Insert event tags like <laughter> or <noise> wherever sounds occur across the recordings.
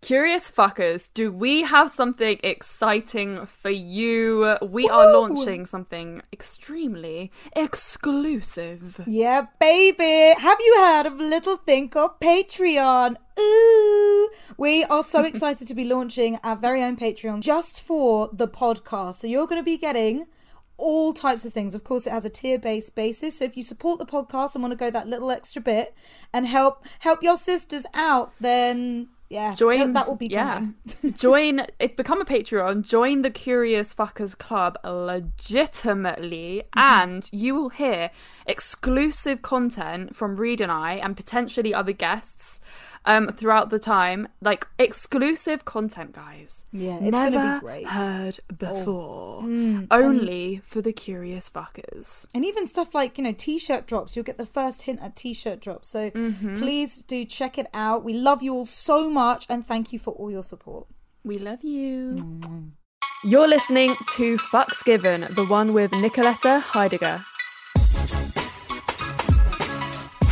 Curious fuckers, do we have something exciting for you? We are launching something extremely exclusive. Yeah, baby. Have you heard of little thing called Patreon? Ooh. We are so <laughs> excited to be launching our very own Patreon just for the podcast. So you're going to be getting all types of things. Of course, it has a tier-based basis. So if you support the podcast and want to go that little extra bit and help help your sisters out, then yeah, Join that will be yeah. <laughs> join it become a Patreon, join the Curious Fuckers Club legitimately, Mm-hmm. and you will hear exclusive content from Reed and I and potentially other guests um throughout the time. Like exclusive content, guys. Yeah, it's Never gonna be great. Oh. heard before. Mm, Only for the curious fuckers. and even stuff like you know t-shirt drops you'll get the first hint at t-shirt drops so Mm-hmm. please do check it out we love you all so much and thank you for all your support We love you. You're listening to Fucks Given, the one with Nicoletta Heidegger.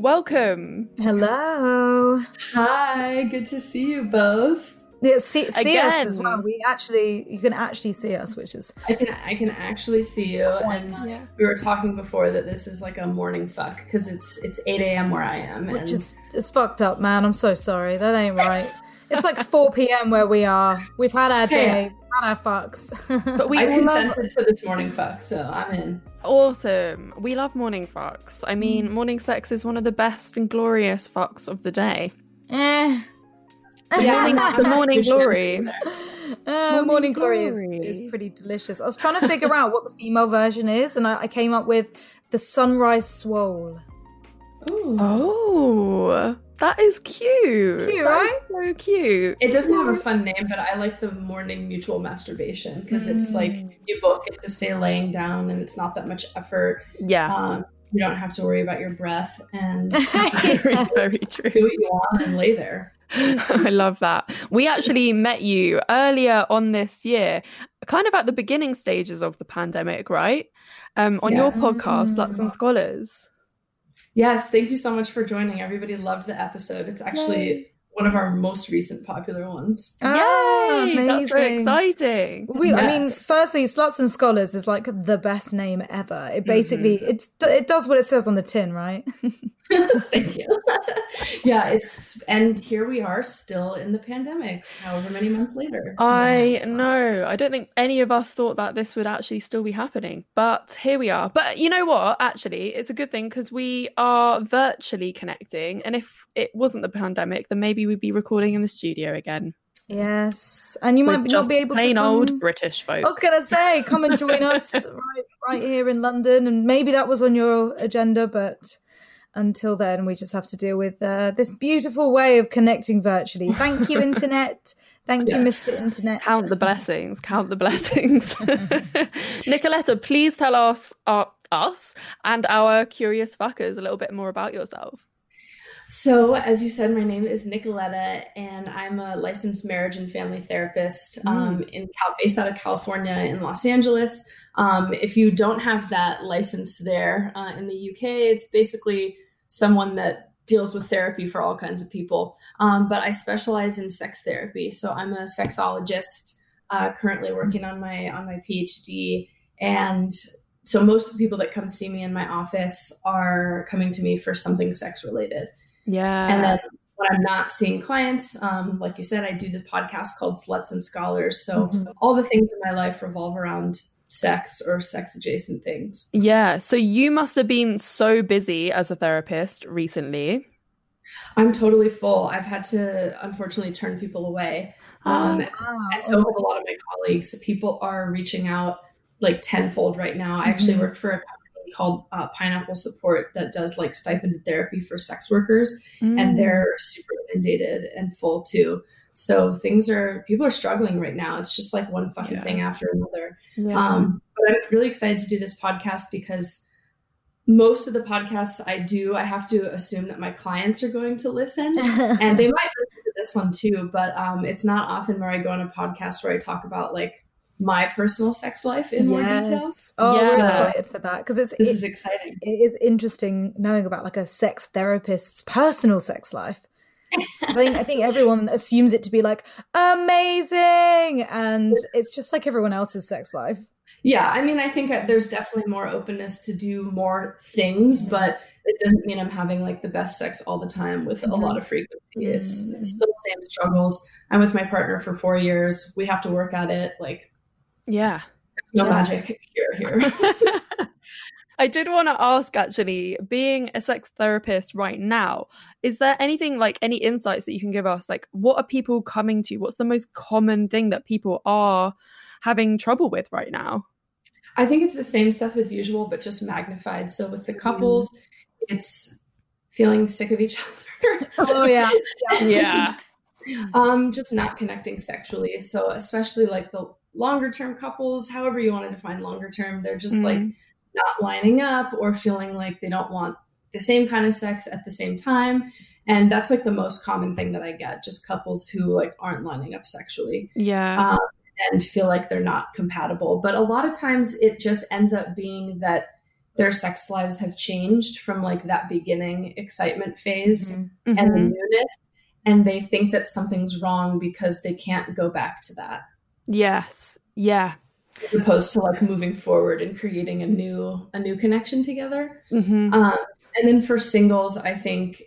welcome! hello Hi, good to see you both. yeah see, see us as well we actually you can actually see us which is I can I can actually see you, and we were talking before that this is like a morning fuck because it's it's 8 a.m. where I am, and which is it's fucked up man i'm so sorry that ain't right it's like 4 p.m where we are we've had our day Hey. we've had our fucks <laughs> But we I love- consented to this morning fuck, so I'm in. awesome. We love morning fucks. I mean, morning sex is one of the best and glorious fucks of the day. eh. Yeah, the morning <laughs> glory. Uh, Morning morning glory is, is pretty delicious. I was trying to figure out what the female version is, and I, I came up with the sunrise swole. Ooh. Oh, that is cute. Cute, That right? So cute. It doesn't have a fun name, but I like the morning mutual masturbation because it's like you both get to stay laying down, and it's not that much effort. yeah, Um, you don't have to worry about your breath, and <laughs> very, very true. do what you want and lay there. <laughs> I love that. We actually met you earlier on this year, kind of at the beginning stages of the pandemic, right? Um, on your Yes. podcast, Sluts and Scholars. Yes, thank you so much for joining. Everybody loved the episode. It's actually one of our most recent popular ones. Ah, Yay! That's so amazing. exciting. We, I mean, firstly, Sluts and Scholars is like the best name ever. It basically Mm-hmm. it's it does what it says on the tin, right? <laughs> Thank you. <laughs> yeah, it's and here we are still in the pandemic, however many months later. I know. I don't think any of us thought that this would actually still be happening, but here we are. But you know what? Actually, it's a good thing because we are virtually connecting. And if it wasn't the pandemic, then maybe we'd be recording in the studio again. Yes, and you We're might not be able to plain old British folks. I was gonna say, come and join us <laughs> right right here in London, and maybe that was on your agenda, but until then, we just have to deal with uh, this beautiful way of connecting virtually. Thank you, <laughs> internet. Thank you, Mr. Internet. Count the blessings. Count the blessings. <laughs> Nicoletta, please tell us, uh, us and our curious fuckers a little bit more about yourself. So, as you said, my name is Nicoletta, and I'm a licensed marriage and family therapist um, in Cal- based out of California in Los Angeles. Um, if you don't have that license there uh, in the UK, it's basically someone that deals with therapy for all kinds of people. Um, but I specialize in sex therapy, so I'm a sexologist uh, currently working on my on my PhD, and so most of the people that come see me in my office are coming to me for something sex related. Yeah. And then when I'm not seeing clients, um, like you said, I do the podcast called Sluts and Scholars. So Mhm. all the things in my life revolve around sex or sex adjacent things. Yeah. So you must have been so busy as a therapist recently. I'm totally full. I've had to unfortunately turn people away. Um, and so have a lot of my colleagues. People are reaching out like tenfold right now. I actually Mhm. work for a company called uh, Pineapple Support that does like stipended therapy for sex workers, Mm. and they're super inundated and full too. So things are people are struggling right now. It's just like one fucking Yeah. thing after another. Yeah. Um, but I'm really excited to do this podcast because most of the podcasts I do, I have to assume that my clients are going to listen and they <laughs> might listen to this one too but um, it's not often where i go on a podcast where i talk about like my personal sex life in more detail Yes. Oh, we're Yeah. excited for that because it's this it- is exciting it is interesting knowing about like a sex therapist's personal sex life. I think I think everyone assumes it to be like amazing, and it's just like everyone else's sex life. yeah i mean i think that there's definitely more openness to do more things but it doesn't mean i'm having like the best sex all the time with a Mhm. lot of frequency it's, it's still the same struggles i'm with my partner for four years we have to work at it like yeah. no Yeah. magic here here <laughs> I did want to ask actually, being a sex therapist right now, is there anything like any insights that you can give us? Like, what are people coming to? What's the most common thing that people are having trouble with right now? I think it's the same stuff as usual, but just magnified. So with the couples, it's feeling sick of each other. <laughs> Oh yeah, <laughs> Yeah. um, just not connecting sexually. So especially like the longer term couples, however you want to define longer term, they're just like Mm. not lining up or feeling like they don't want the same kind of sex at the same time. And that's like the most common thing that I get, just couples who like aren't lining up sexually Yeah. um, and feel like they're not compatible. But a lot of times it just ends up being that their sex lives have changed from like that beginning excitement phase Mhm. and the Mhm. newness. And they think that something's wrong because they can't go back to that, Yes. Yeah. as opposed to like moving forward and creating a new a new connection together. hmm Um, and then for singles, I think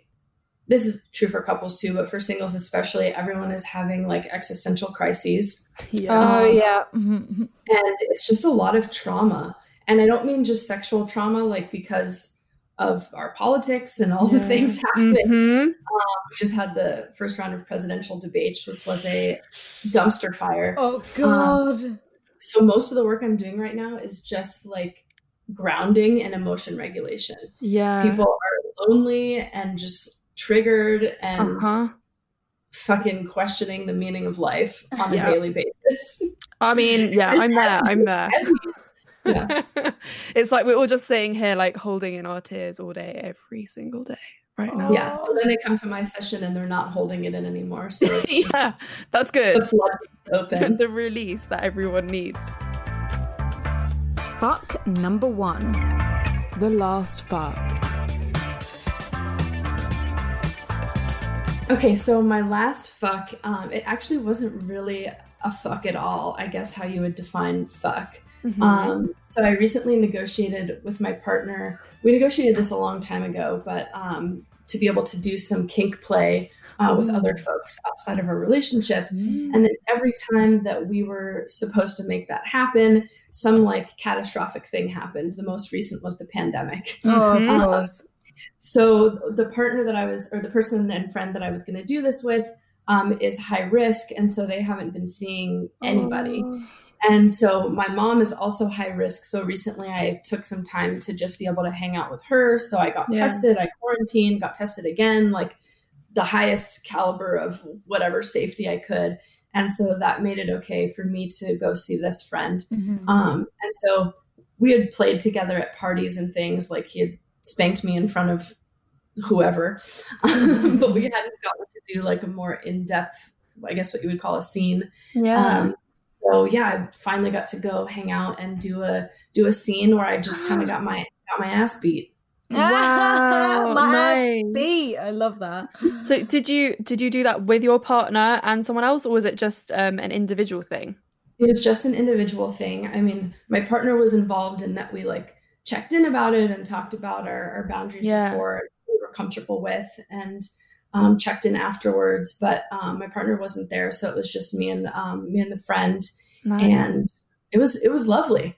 this is true for couples too, but for singles especially, everyone is having like existential crises. Yeah. oh yeah. Mhm. and it's just a lot of trauma and i don't mean just sexual trauma like because of our politics and all the things happening Mhm. we just had the first round of presidential debates which was a dumpster fire Oh god. so most of the work i'm doing right now is just like grounding and emotion regulation Yeah. people are lonely and just triggered and Uh-huh. fucking questioning the meaning of life on a <laughs> daily basis I mean, yeah, <laughs> I'm there. I'm there. Heavy. yeah <laughs> it's like we're all just sitting here, like holding in our tears all day, every single day, right now. Yeah. So then they come to my session and they're not holding it in anymore. So it's <laughs> just yeah, that's good. the floodgates open. <laughs> the release that everyone needs. Fuck number one. The last fuck. Okay, so my last fuck, um, it actually wasn't really a fuck at all. I guess how you would define fuck. Mm-hmm. Um, so I recently negotiated with my partner. We negotiated this a long time ago, but um, to be able to do some kink play uh, with other folks outside of our relationship. And then every time that we were supposed to make that happen, some like catastrophic thing happened. The most recent was the pandemic. Oh, of <laughs> course. So the partner that I was, or the person and friend that I was going to do this with, um, is high risk, and so they haven't been seeing anybody. Oh. And so my mom is also high risk. So recently I took some time to just be able to hang out with her. So I got Yeah. tested, I quarantined, got tested again, like the highest caliber of whatever safety I could. And so that made it okay for me to go see this friend. Mhm. Um, and so we had played together at parties and things. Like he had spanked me in front of whoever, <laughs> but we hadn't gotten to do like a more in depth, I guess what you would call a scene. Yeah. Um, so yeah, I finally got to go hang out and do a do a scene where I just kind of got my got my ass beat. <laughs> Wow, My ass beat. I love that. so did you did you do that with your partner and someone else, or was it just um, an individual thing? It was just an individual thing. I mean, my partner was involved in that we like checked in about it and talked about our, our boundaries Yeah. before we were comfortable with. And um, checked in afterwards, but um, my partner wasn't there, so it was just me and um, me and the friend, Nice. and it was it was <laughs> lovely.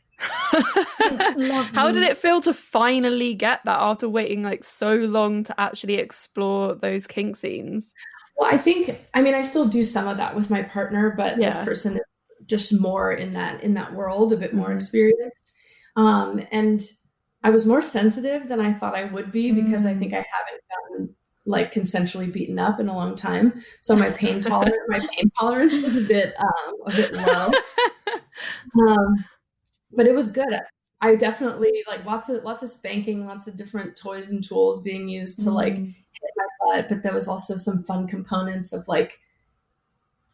How did it feel to finally get that after waiting like so long to actually explore those kink scenes? Well, I think I mean I still do some of that with my partner, but this person is just more in that in that world, a bit more Mhm. experienced. Um, and I was more sensitive than I thought I would be because I Mm. think I haven't gotten like consensually beaten up in a long time. So my pain tolerance my pain tolerance was a bit um, a bit low. <laughs> Um, but it was good. I definitely like lots of lots of spanking, lots of different toys and tools being used to like Mm. hit my butt, but there was also some fun components of like,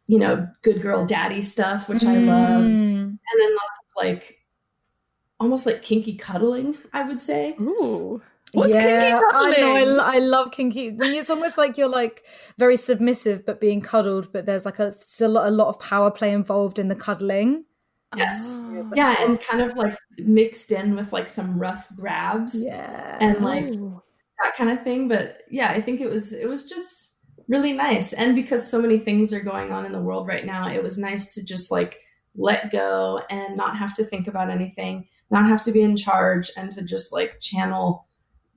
you know, good girl daddy stuff, which I love. And Mm. then lots of like almost like kinky cuddling, I would say. Ooh. What's yeah, kinky I know. I, lo- I love kinky. When it's almost like you're like very submissive, but being cuddled, but there's like a still a lot of power play involved in the cuddling. Yes. Ah. Yeah, and kind of like mixed in with like some rough grabs Yeah, and like Ooh. that kind of thing. But yeah, I think it was it was just really nice. And because so many things are going on in the world right now, it was nice to just like let go and not have to think about anything, not have to be in charge, and to just like channel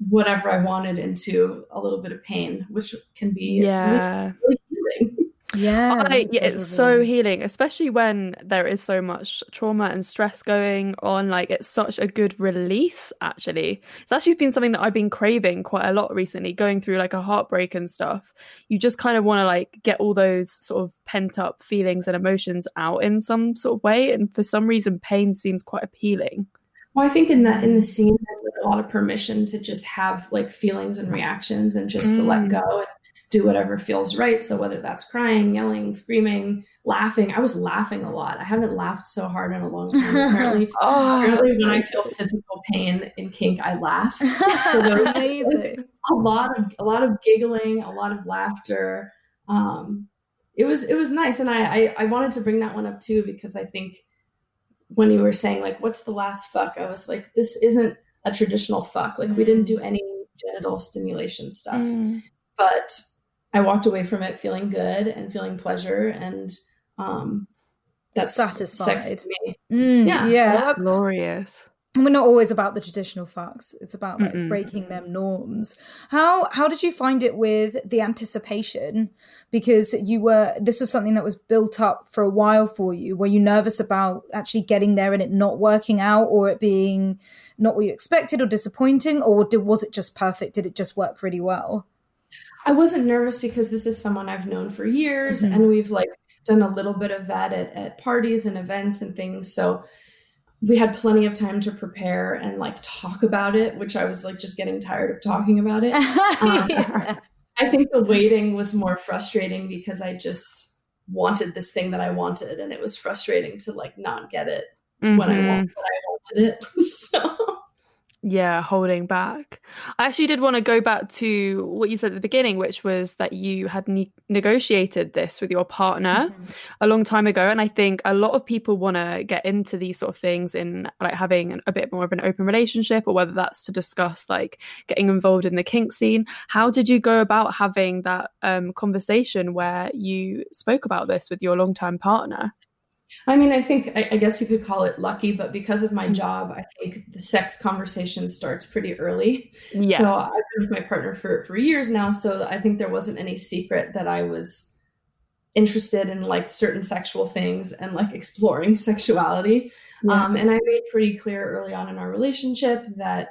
whatever I wanted into a little bit of pain, which can be Yeah. really healing. <laughs> yeah, I, yeah, it's so healing, especially when there is so much trauma and stress going on. Like, it's such a good release, actually. It's actually been something that I've been craving quite a lot recently, going through like a heartbreak and stuff. You just kind of want to like get all those sort of pent up feelings and emotions out in some sort of way. And for some reason, pain seems quite appealing. Well, I think in that in the scene there's like a lot of permission to just have like feelings and reactions and just to let Mm. go and do whatever feels right. So whether that's crying, yelling, screaming, laughing. I was laughing a lot. I haven't laughed so hard in a long time. <laughs> Apparently, Oh, apparently when I feel physical pain in kink, I laugh. So there <laughs> amazing. a lot of a lot of giggling, a lot of laughter. Um, it was it was nice, and I, I I wanted to bring that one up too because I think when you were saying like what's the last fuck, I was like this isn't a traditional fuck. Like we didn't do any genital stimulation stuff, Mm. but I walked away from it feeling good and feeling pleasure, and um, that's sex Satisfied. to me. Mm, Yeah. yeah. That's glorious. And we're not always about the traditional fucks. It's about like Mm-mm. breaking them norms. How how did you find it with the anticipation? Because you were this was something that was built up for a while for you. Were you nervous about actually getting there and it not working out, or it being not what you expected, or disappointing, or did, was it just perfect? Did it just work really well? I wasn't nervous because this is someone I've known for years Mhm. and we've like done a little bit of that at, at parties and events and things. So we had plenty of time to prepare and like talk about it, which I was like just getting tired of talking about it. <laughs> Um, yeah. I think the waiting was more frustrating because I just wanted this thing that I wanted and it was frustrating to like not get it when I mm-hmm. want when I wanted it. <laughs> so Yeah, holding back. I actually did want to go back to what you said at the beginning, which was that you had ne- negotiated this with your partner a long time ago. And I think a lot of people want to get into these sort of things in like having an- a bit more of an open relationship, or whether that's to discuss like getting involved in the kink scene. How did you go about having that um, conversation where you spoke about this with your long time partner? I mean, I think I, I guess you could call it lucky, but because of my job, I think the sex conversation starts pretty early. Yeah. So I've been with my partner for for years now, so I think there wasn't any secret that I was interested in like certain sexual things and like exploring <laughs> sexuality. Yeah. Um, and I made pretty clear early on in our relationship that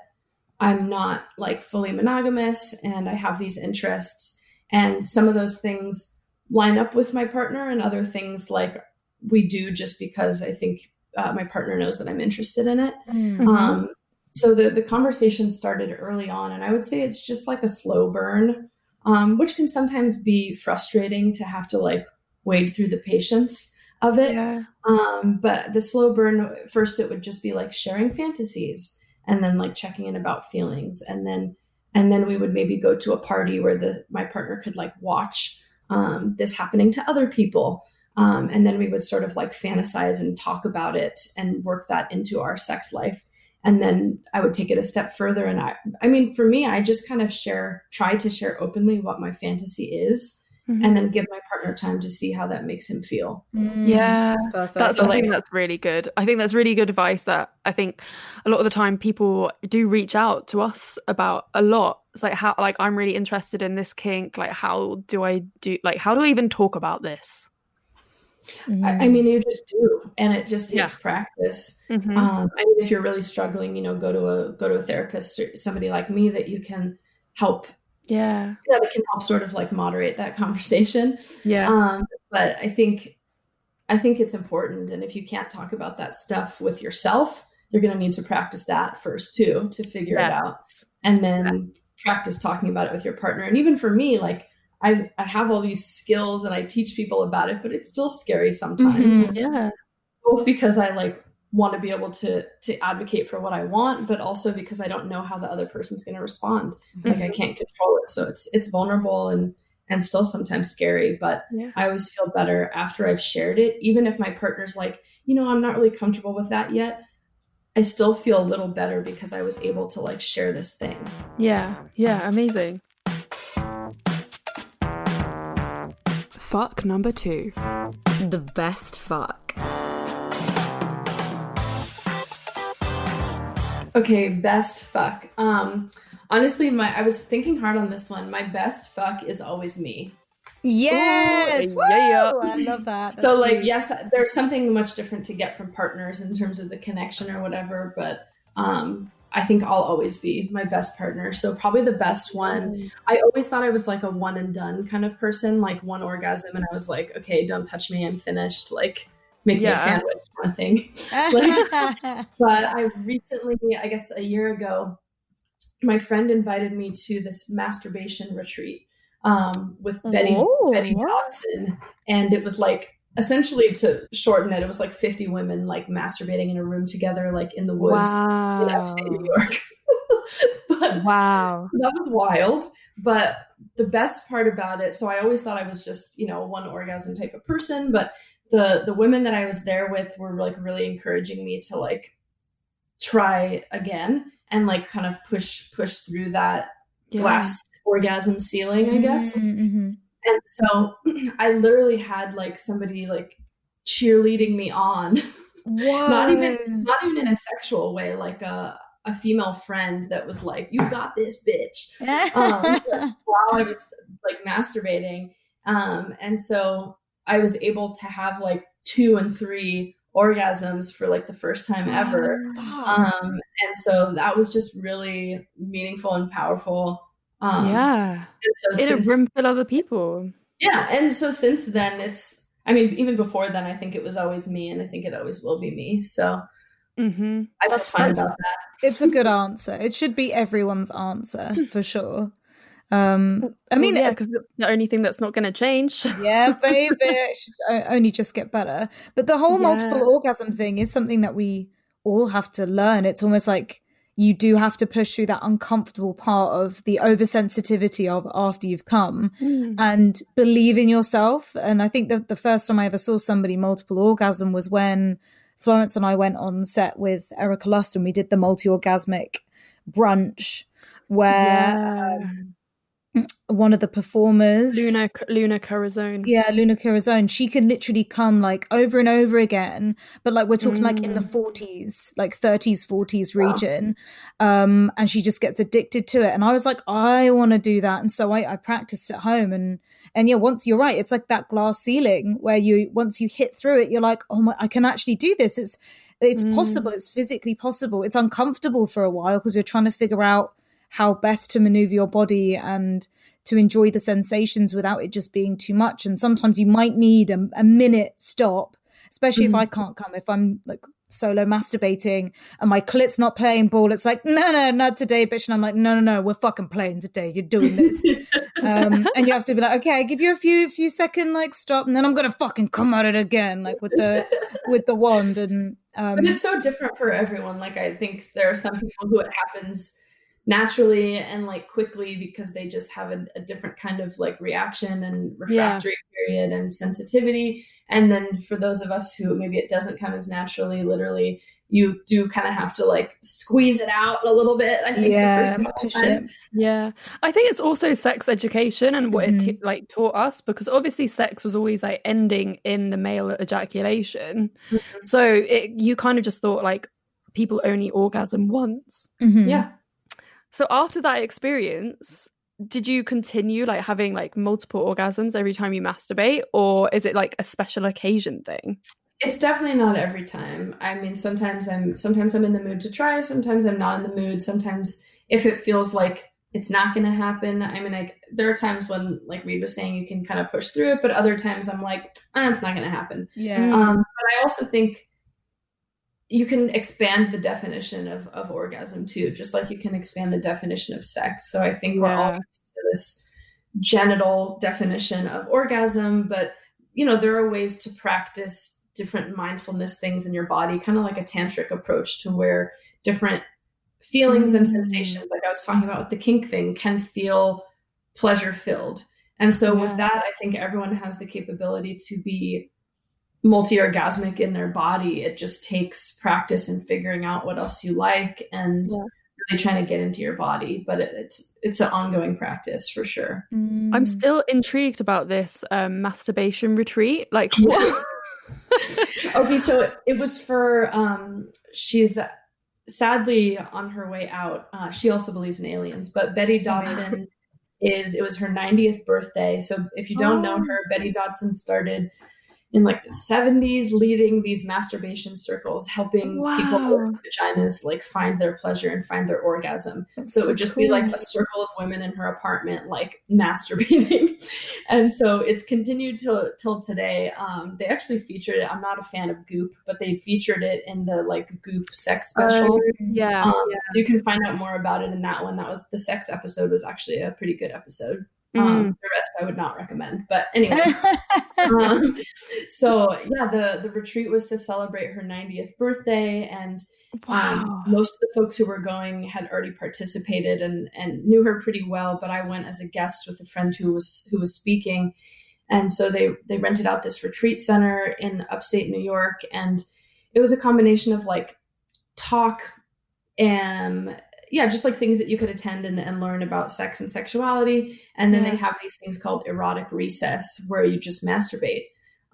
I'm not like fully monogamous and I have these interests. And some of those things line up with my partner, and other things like we do just because I think uh, my partner knows that I'm interested in it. Mm. Um, so the the conversation started early on, and I would say it's just like a slow burn, um, which can sometimes be frustrating to have to like wade through the patience of it. yeah. Um, but the slow burn, first it would just be like sharing fantasies and then like checking in about feelings. And then, and then we would maybe go to a party where the, my partner could like watch, um, this happening to other people. Um, and then we would sort of like fantasize and talk about it and work that into our sex life. and then I would take it a step further. And I, I mean, for me, I just kind of share, try to share openly what my fantasy is, Mhm. and then give my partner time to see how that makes him feel. Mm, Yeah, that's perfect. That's I think that's really good. I think that's really good advice that I think a lot of the time people do reach out to us about a lot. It's like how like I'm really interested in this kink. Like how do I do like how do I even talk about this? I, I mean, you just do, and it just takes Yeah. practice. Mhm. Um, I mean, if you're really struggling, you know, go to a go to a therapist or somebody like me that you can help yeah. that can help sort of like moderate that <laughs> conversation. Yeah. Um, but I think I think it's important, and if you can't talk about that stuff with yourself, you're going to need to practice that first too to figure it out, and then practice talking about it with your partner. And even for me, like I I have all these skills and I teach people about it, but it's still scary sometimes. Mhm. Yeah. both because I like want to be able to to advocate for what I want, but also because I don't know how the other person's going to respond. Like I can't control it, so it's it's vulnerable and and still sometimes scary. But Yeah. I always feel better after I've shared it, even if my partner's like, you know, I'm not really comfortable with that yet. I still feel a little better because I was able to like share this thing. Yeah. Yeah. Amazing. Fuck number two. The best fuck. Okay, best fuck. Um honestly, my I was thinking hard on this one. My best fuck is always me. Yes, Ooh, woo! yeah. I love that. so like cute. yes there's something much different to get from partners in terms of the connection or whatever but um i think i'll always be my best partner. So probably the best one i always thought i was like a one and done kind of person like one orgasm and i was like okay don't touch me i'm finished like make me a sandwich kind of thing. <laughs> <laughs> But I recently, I guess a year ago, my friend invited me to this masturbation retreat um, with Betty Whoa, Betty? Dodson, and it was like essentially to shorten it, it was like fifty women like masturbating in a room together, like in the woods in upstate New York. <laughs> but Wow. that was wild. But the best part about it, so I always thought I was just, you know, one orgasm type of person, but the the women that I was there with were like really encouraging me to like try again and like kind of push push through that Yeah. glass orgasm ceiling, I guess. Mhm, And so <clears throat> I literally had like somebody like cheerleading me on. mhm. <laughs> not even not even in a sexual way, like a a female friend that was like, "You got this, bitch." <laughs> um, while I was like masturbating. Um, and so I was able to have like two and three orgasms for like the first time ever. Um, and so that was just really meaningful and powerful. Um, yeah. and so In a room full of other people. yeah. And so since then, it's, I mean, even before then, I think it was always me and I think it always will be me. So Mm-hmm. I feel That's- fine about that. it's a good answer. It should be everyone's answer <laughs> for sure. Um, I mean, yeah, because it's the only thing that's not going to change. <laughs> yeah, baby, it should only just get better. But the whole multiple orgasm thing is something that we all have to learn. It's almost like you do have to push through that uncomfortable part of the oversensitivity of after you've come and believe in yourself. And I think that the first time I ever saw somebody multiple orgasm was when Florence and I went on set with Erika Lust and we did the multi orgasmic brunch where Yeah. um, one of the performers Luna Luna Corazon. yeah, Luna Corazon, she can literally come like over and over again, but like we're talking like in the 40s, like 30s, 40s region. Um, and she just gets addicted to it. And I was like, I want to do that. And so I, I practiced at home and and yeah, once you're right, it's like that glass ceiling where you once you hit through it, you're like, oh my, I can actually do this. It's it's possible. It's physically possible. It's uncomfortable for a while because you're trying to figure out how best to maneuver your body and to enjoy the sensations without it just being too much. And sometimes you might need a, a minute stop, especially if I can't come, if I'm like solo masturbating and my clit's not playing ball. It's like, no, no, not today, bitch. And I'm like, no, no, no, we're fucking playing today. You're doing this. <laughs> um, and you have to be like, okay, I give you a few, few second like stop, and then I'm gonna fucking come at it again, like with the <laughs> with the wand. And um, but it's so different for everyone. Like I think there are some people who it happens naturally and like quickly because they just have a, a different kind of like reaction and refractory period and sensitivity. And then for those of us who maybe it doesn't come as naturally, literally, you do kind of have to like squeeze it out a little bit. I think Yeah, the first couple push times. it. Yeah, I think it's also sex education and what it Mhm. t- like taught us because obviously sex was always like ending in the male ejaculation, Mhm. so it you kind of just thought like people only orgasm once. Mhm. Yeah. So after that experience, did you continue like having like multiple orgasms every time you masturbate, or is it like a special occasion thing? It's definitely not every time. I mean, sometimes I'm sometimes I'm in the mood to try, sometimes I'm not in the mood. Sometimes if it feels like it's not going to happen, I mean, like there are times when, like Reed was saying, you can kind of push through it, but other times I'm like, ah, it's not going to happen. Yeah. Um, but I also think you can expand the definition of, of orgasm too, just like you can expand the definition of sex. So I think we're all to this genital definition of orgasm, but you know, there are ways to practice different mindfulness things in your body, kind of like a tantric approach to where different feelings and Mm. sensations, like I was talking about with the kink thing, can feel pleasure filled. And so Yeah. with that, I think everyone has the capability to be multi-orgasmic in their body. It just takes practice and figuring out what else you like and Yeah. really trying to get into your body. But it, it's it's an ongoing practice for sure. Mm. I'm still intrigued about this um, masturbation retreat. Like, <laughs> what? okay, so it, it was for um she's sadly on her way out. Uh, she also believes in aliens, but Betty Dodson is it was her 90th birthday. So if you don't know Oh. her, Betty Dodson started in like the 70s leading these masturbation circles helping people with vaginas like find their pleasure and find their orgasm. That's so it would just be like a circle of women in her apartment like <laughs> masturbating. And so it's continued till till today. Um they actually featured it. I'm not a fan of goop but they featured it in the like goop sex special. Oh, yeah, um, so you can find out more about it in that one. That was the sex episode was actually a pretty good episode Mm. um the rest i would not recommend but anyway. Um, <laughs> so yeah the the retreat was to celebrate her 90th birthday and um, most of the folks who were going had already participated and and knew her pretty well but i went as a guest with a friend who was who was speaking. And so they they rented out this retreat center in upstate new york and it was a combination of like talk and yeah just like things that you could attend and, and learn about sex and sexuality and then Yeah. they have these things called erotic recess where you just masturbate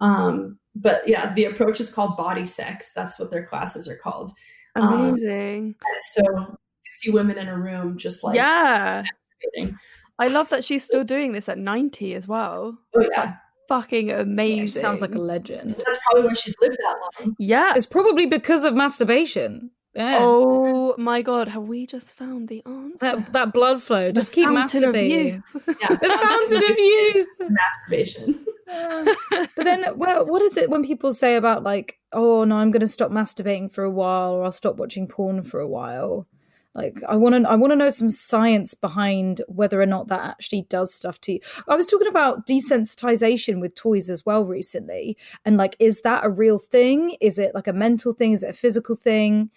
um but yeah the approach is called body sex that's what their classes are called um, Amazing. and so 50 women in a room just like yeah. masturbating. I love that she's still doing this at 90 as well. oh yeah Fucking amazing. She sounds like a legend. that's probably why she's lived that long Yeah. It's probably because of masturbation. Yeah. Oh my god, have we just found the answer? That, that blood flow. The Just keep masturbating. <laughs> yeah The fountain of youth. masturbation <laughs> but then, well, what is it when people say about like, oh no, I'm going to stop masturbating for a while, or I'll stop watching porn for a while? Like, I want to, I want to know some science behind whether or not that actually does stuff to you. I was talking about desensitization with toys as well recently, and like, is that a real thing? Is it like a mental thing? Is it a physical thing?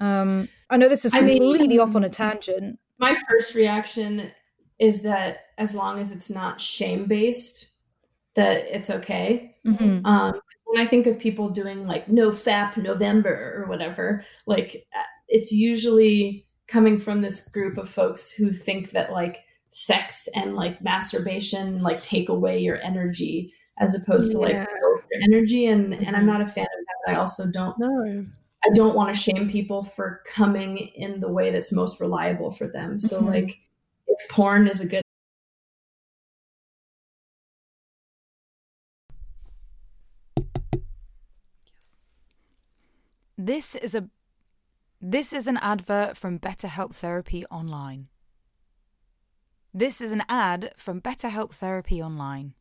Um, I know this is I mean- completely off on a tangent. my first reaction is that as long as it's not shame based that it's okay Mhm. um when i think of people doing like no fap november or whatever like uh, it's usually coming from this group of folks who think that like sex and like masturbation like take away your energy as opposed to like Yeah. energy and and i'm Mhm. not a fan of that i also don't No. I don't want to shame people for coming in the way that's most reliable for them. So Mhm. like if porn is a good This is a this is an advert from BetterHelp Therapy Online. This is an ad from BetterHelp Therapy Online.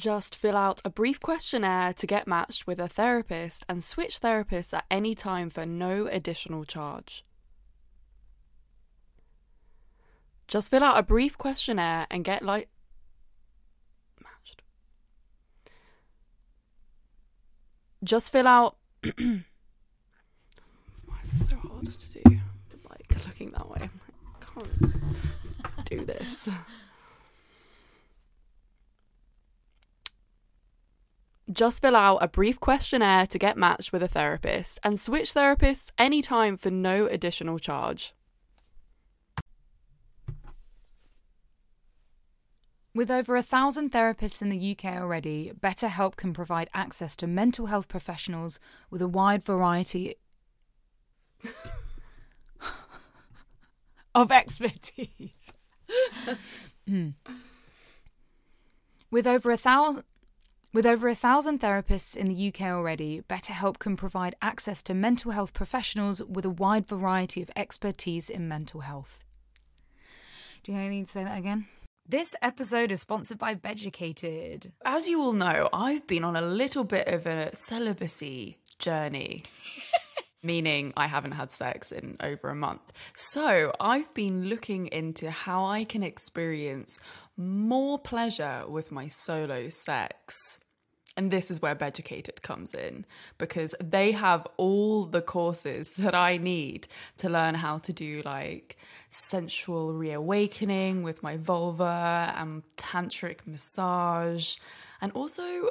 Just fill out a brief questionnaire to get matched with a therapist and switch therapists at any time for no additional charge. Just fill out a brief questionnaire and get like matched. Just fill out <clears throat> Why is this so hard to do? Like looking that way. I can't do this. <laughs> Just fill out a brief questionnaire to get matched with a therapist and switch therapists anytime for no additional charge. With over a thousand therapists in the UK already, BetterHelp can provide access to mental health professionals with a wide variety <laughs> of expertise. Hmm. With over a thousand. With over a thousand therapists in the UK already, BetterHelp can provide access to mental health professionals with a wide variety of expertise in mental health. Do you think I need to say that again? This episode is sponsored by Beducated. As you all know, I've been on a little bit of a celibacy journey. <laughs> meaning I haven't had sex in over a month. So I've been looking into how I can experience more pleasure with my solo sex. And this is where Beducated comes in because they have all the courses that I need to learn how to do like sensual reawakening with my vulva and tantric massage. And also,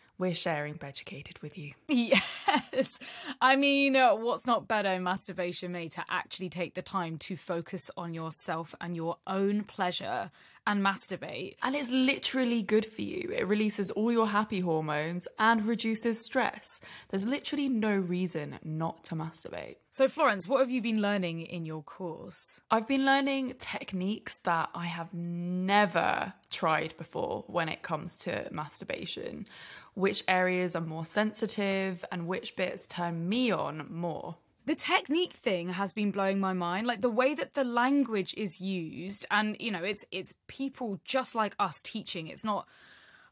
we're sharing Beducated with you. <laughs> Yes. I mean, uh, what's not better in masturbation, May, to actually take the time to focus on yourself and your own pleasure and masturbate. And it's literally good for you. It releases all your happy hormones and reduces stress. There's literally no reason not to masturbate. So, Florence, what have you been learning in your course? I've been learning techniques that I have never tried before when it comes to masturbation. Which areas are more sensitive and which bits turn me on more the technique thing has been blowing my mind like the way that the language is used and you know it's it's people just like us teaching it's not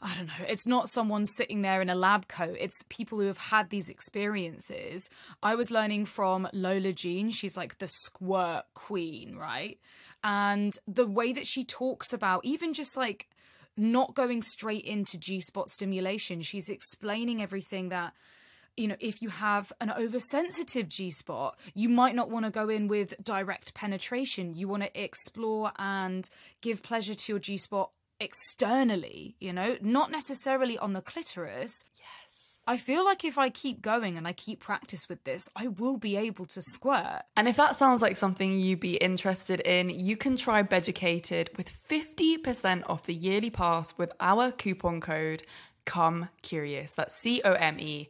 I don't know, it's not someone sitting there in a lab coat. It's people who have had these experiences. I was learning from Lola Jean. She's like the squirt queen, right? And the way that she talks about even just like not going straight into G spot stimulation, she's explaining everything that you know, if you have an oversensitive G spot, you might not want to go in with direct penetration. You want to explore and give pleasure to your G spot externally, you know, not necessarily on the clitoris. Yes. I feel like if I keep going and I keep practice with this, I will be able to squirt. And if that sounds like something you'd be interested in, you can try Beducated with 50% off the yearly pass with our coupon code COME CURIOUS. That's C O M E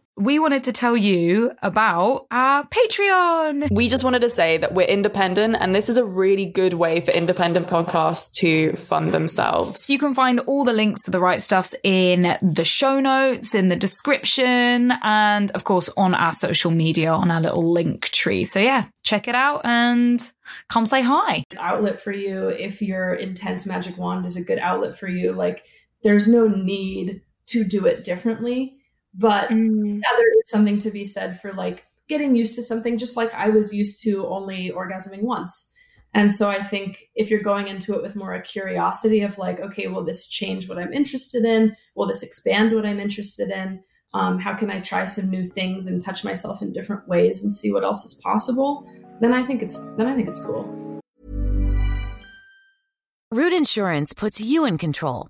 We wanted to tell you about our Patreon. We just wanted to say that we're independent, and this is a really good way for independent podcasts to fund themselves. You can find all the links to the right stuffs in the show notes, in the description, and of course on our social media on our little link tree. So, yeah, check it out and come say hi. An outlet for you if your intense magic wand is a good outlet for you. Like, there's no need to do it differently but mm. yeah, there is something to be said for like getting used to something, just like I was used to only orgasming once. And so I think if you're going into it with more a curiosity of like, okay, will this change what I'm interested in? Will this expand what I'm interested in? Um, how can I try some new things and touch myself in different ways and see what else is possible? Then I think it's then I think it's cool. Root Insurance puts you in control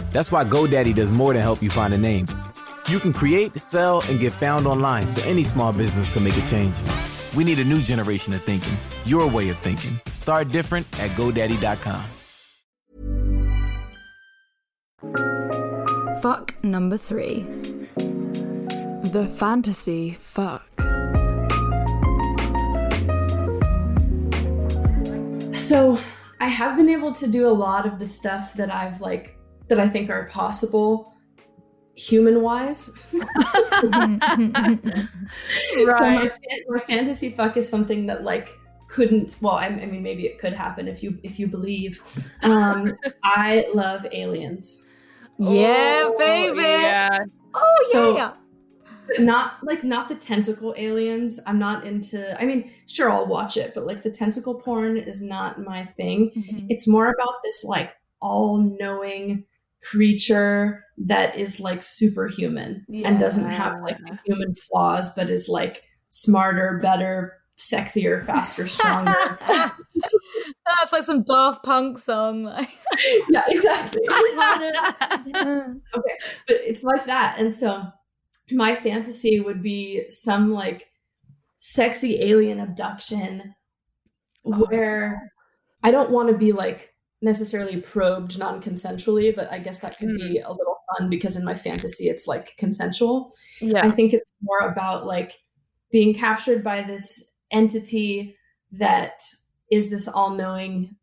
That's why GoDaddy does more than help you find a name. You can create, sell, and get found online so any small business can make a change. We need a new generation of thinking, your way of thinking. Start different at GoDaddy.com. Fuck number three. The fantasy fuck. So I have been able to do a lot of the stuff that I've like that I think are possible human wise. <laughs> So my, Right. fan- my fantasy fuck is something that like couldn't well I, I mean maybe it could happen if you if you believe um <laughs> i love aliens Yeah, Oh, baby. Yeah. Oh So- yeah. but not like not the tentacle aliens i'm not into i mean sure i'll watch it but like the tentacle porn is not my thing Mm-hmm. it's more about this like all-knowing creature that is like superhuman and doesn't have like the human flaws but is like smarter better sexier faster stronger. <laughs> <laughs> That's like some Daft Punk song. <laughs> Yeah exactly. Okay but it's like that and so my fantasy would be some like sexy alien abduction oh, where i don't want to be like necessarily probed non-consensually but i guess that could be a little fun because in my fantasy it's like consensual Yeah. I think it's more about like being captured by this entity that is this all-knowing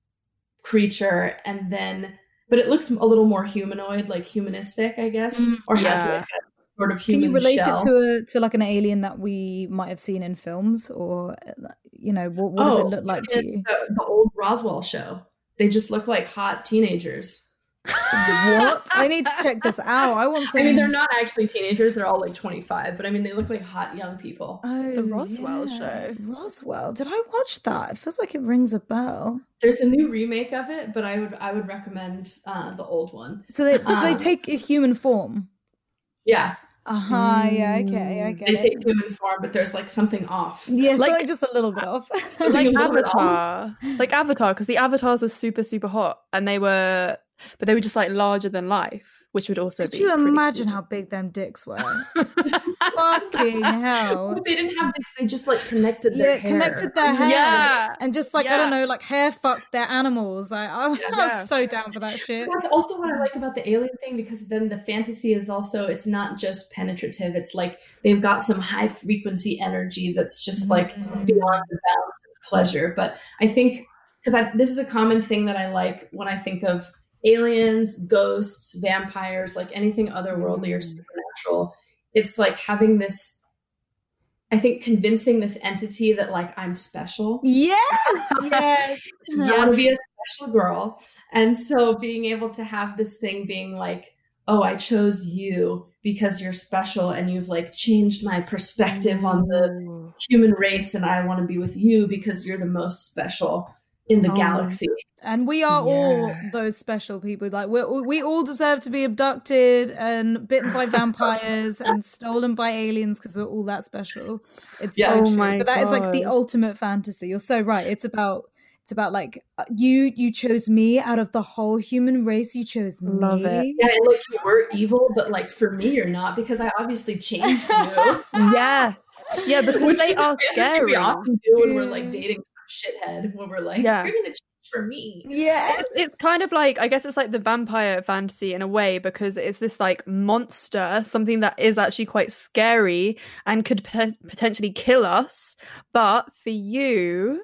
creature and then but it looks a little more humanoid like humanistic i guess Mm, or has yeah. like a sort of human Can you relate shell. it to a to like an alien that we might have seen in films, or uh, you know, what, what does it Oh, look like to you? the, the old roswell show they just look like hot teenagers what? I need to check this out. I want some. i mean they're not actually teenagers they're all like 25 but i mean they look like hot young people Oh, The Roswell yeah. show. Roswell. Did I watch that? It feels like it rings a bell. there's a new remake of it but i would i would recommend uh, the old one So they so they Um, take a human form. yeah Uh huh. Yeah. Okay. I get they it. take human form but there's like something off yeah, so like- like just a little bit off. <laughs> Like a little bit off. Avatar, like Avatar, because the avatars were super, super hot, and they were, but they were just like larger than life, which would also Could be. you imagine cool. how big them dicks were? <laughs> Fucking hell. But they didn't have dicks. They just like connected their Yeah, hair. connected their hair. Yeah. And just like, I don't know, like hair fucked their animals. Like, I, I Yeah. was so down for that shit. That's also what I like about the alien thing because then the fantasy is also it's not just penetrative. It's like they've got some high frequency energy that's just like Mm. beyond the bounds of pleasure. But I think because this is a common thing that I like when I think of aliens, ghosts, vampires, like anything otherworldly or mm. supernatural. It's like having this. I think convincing this entity that like I'm special. Yes, yes. I want to be a special girl. And so being able to have this thing being like, oh, I chose you because you're special and you've like changed my perspective on the human race and I want to be with you because you're the most special in the Oh. galaxy. And we are all those special people. Like we we all deserve to be abducted and bitten by vampires <laughs> and stolen by aliens because we're all that special. It's Yeah. so Oh true. my But that is like the ultimate fantasy. You're so right. It's about it's about like uh, you you chose me out of the whole human race. You chose me. Love it. Yeah, and like you were evil, but like for me you're not because I obviously changed you. Yes. <laughs> Yeah, <laughs> because Which they are fantasy scary. We often do when we're like dating some shithead <laughs> when we're like, Yeah. you're gonna change for me. Yeah. It's, it's kind of like I guess it's like the vampire fantasy in a way because it's this like monster, something that is actually quite scary and could pot- potentially kill us. But for you,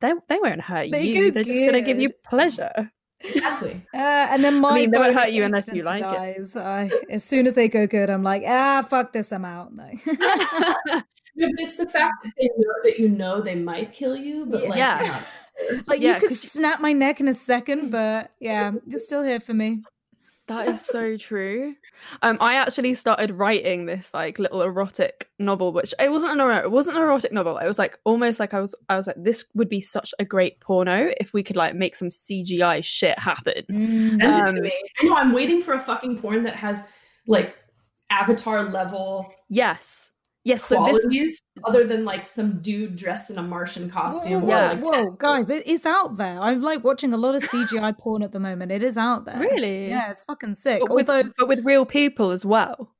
they they won't hurt They you. They're just gonna give you pleasure. Exactly. <laughs> Uh, and then my mean, they won't hurt you unless you instantly like it. I, as soon as they go good, I'm like, ah, fuck this, I'm out. No. <laughs> No, but it's the fact that they know that you know they might kill you, but like Yeah. you're <laughs> like Yeah, you could 'cause you- snap my neck in a second, but yeah, you're still here for me. That is so true. Um, I actually started writing this like little erotic novel, which it wasn't an ero- it wasn't an erotic novel. It was like almost like I was I was like this would be such a great porno if we could like make some CGI shit happen. Send it to Um, me. I know I'm waiting for a fucking porn that has like avatar level Yes, yes. So this other than like some dude dressed in a Martian costume. Whoa, or, Yeah. like, whoa, guys, it, it's out there. I'm like watching a lot of CGI porn at the moment. It is out there. <laughs> Really? Yeah, it's fucking sick. but with, Although, but with real people as well.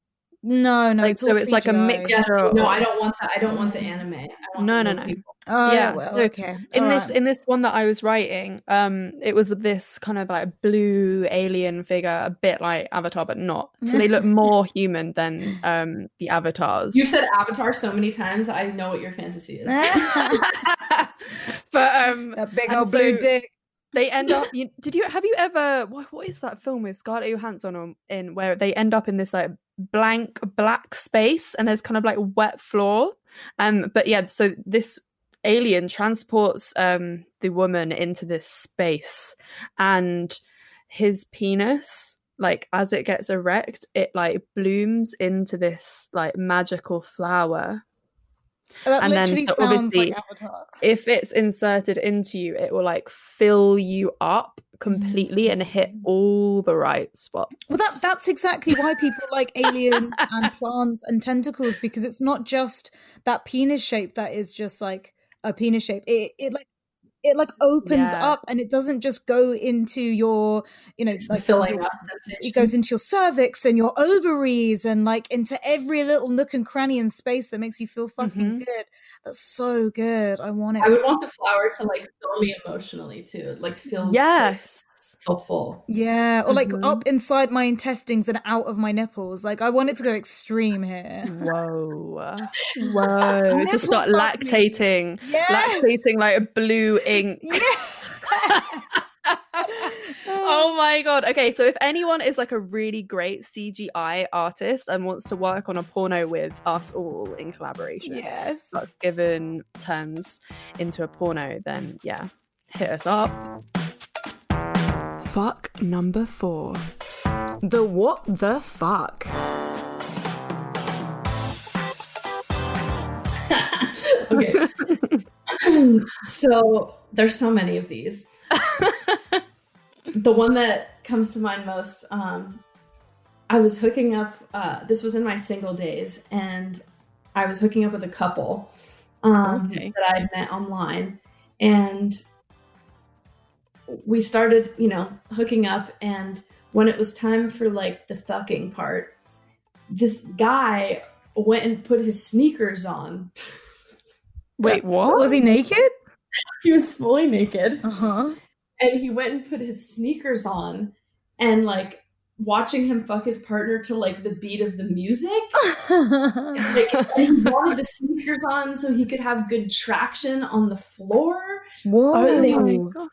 No, no, like, it's so all it's like a CGI. mixture Yes, of- no, I don't want that. I don't want the anime. I want No, the no, real no. people. Oh, Yeah, well, okay. in All this right. in this one that I was writing, um, it was this kind of like blue alien figure, a bit like Avatar, but not. So they look <laughs> more human than um the avatars. You said Avatar so many times. I know what your fantasy is. <laughs> but um, <laughs> that big and old blue so dick. they end up. You, did you have you ever? What, what is that film with Scarlett Johansson on, in where they end up in this like blank black space and there's kind of like wet floor. Um, but yeah, so this alien transports um the woman into this space and his penis like as it gets erect it like blooms into this like magical flower That and then literally so sounds obviously- like Avatar. if it's inserted into you it will like fill you up completely and hit mm. all the right spots Well, that that's exactly why people like <laughs> alien and plants and tentacles because it's not just that penis shape that is just like a penis shape. It it like it like opens Yeah. up and it doesn't just go into your you know It's like filling up. It goes into your cervix and your ovaries and like into every little nook and cranny and space that makes you feel fucking Mhm. good. That's so good. I want it. I would want the flower to like fill me emotionally too. It, Like feels yes like, feel yeah, or like Mhm. up inside my intestines and out of my nipples. Like I want it to go extreme here. whoa <laughs> whoa just start lactating Yes. lactating like a blue <laughs> ink Yeah. <laughs> oh my god. Okay, so if anyone is like a really great CGI artist and wants to work on a porno with us all in collaboration, yes. given turns into a porno, then yeah, hit us up. Fuck number four. The what the fuck? <laughs> okay. <laughs> so there's so many of these. the one that comes to mind most, um, I was hooking up. Uh, this was in my single days, and I was hooking up with a couple um, Okay. that I'd met online, and we started, you know, hooking up. And when it was time for like the fucking part, this guy went and put his sneakers on. <laughs> Wait, what? Was he naked? <laughs> He was fully naked. Uh huh. and he went and put his sneakers on and like watching him fuck his partner to like the beat of the music <laughs> like and he wanted the sneakers on so he could have good traction on the floor Whoa. They- Oh my gosh.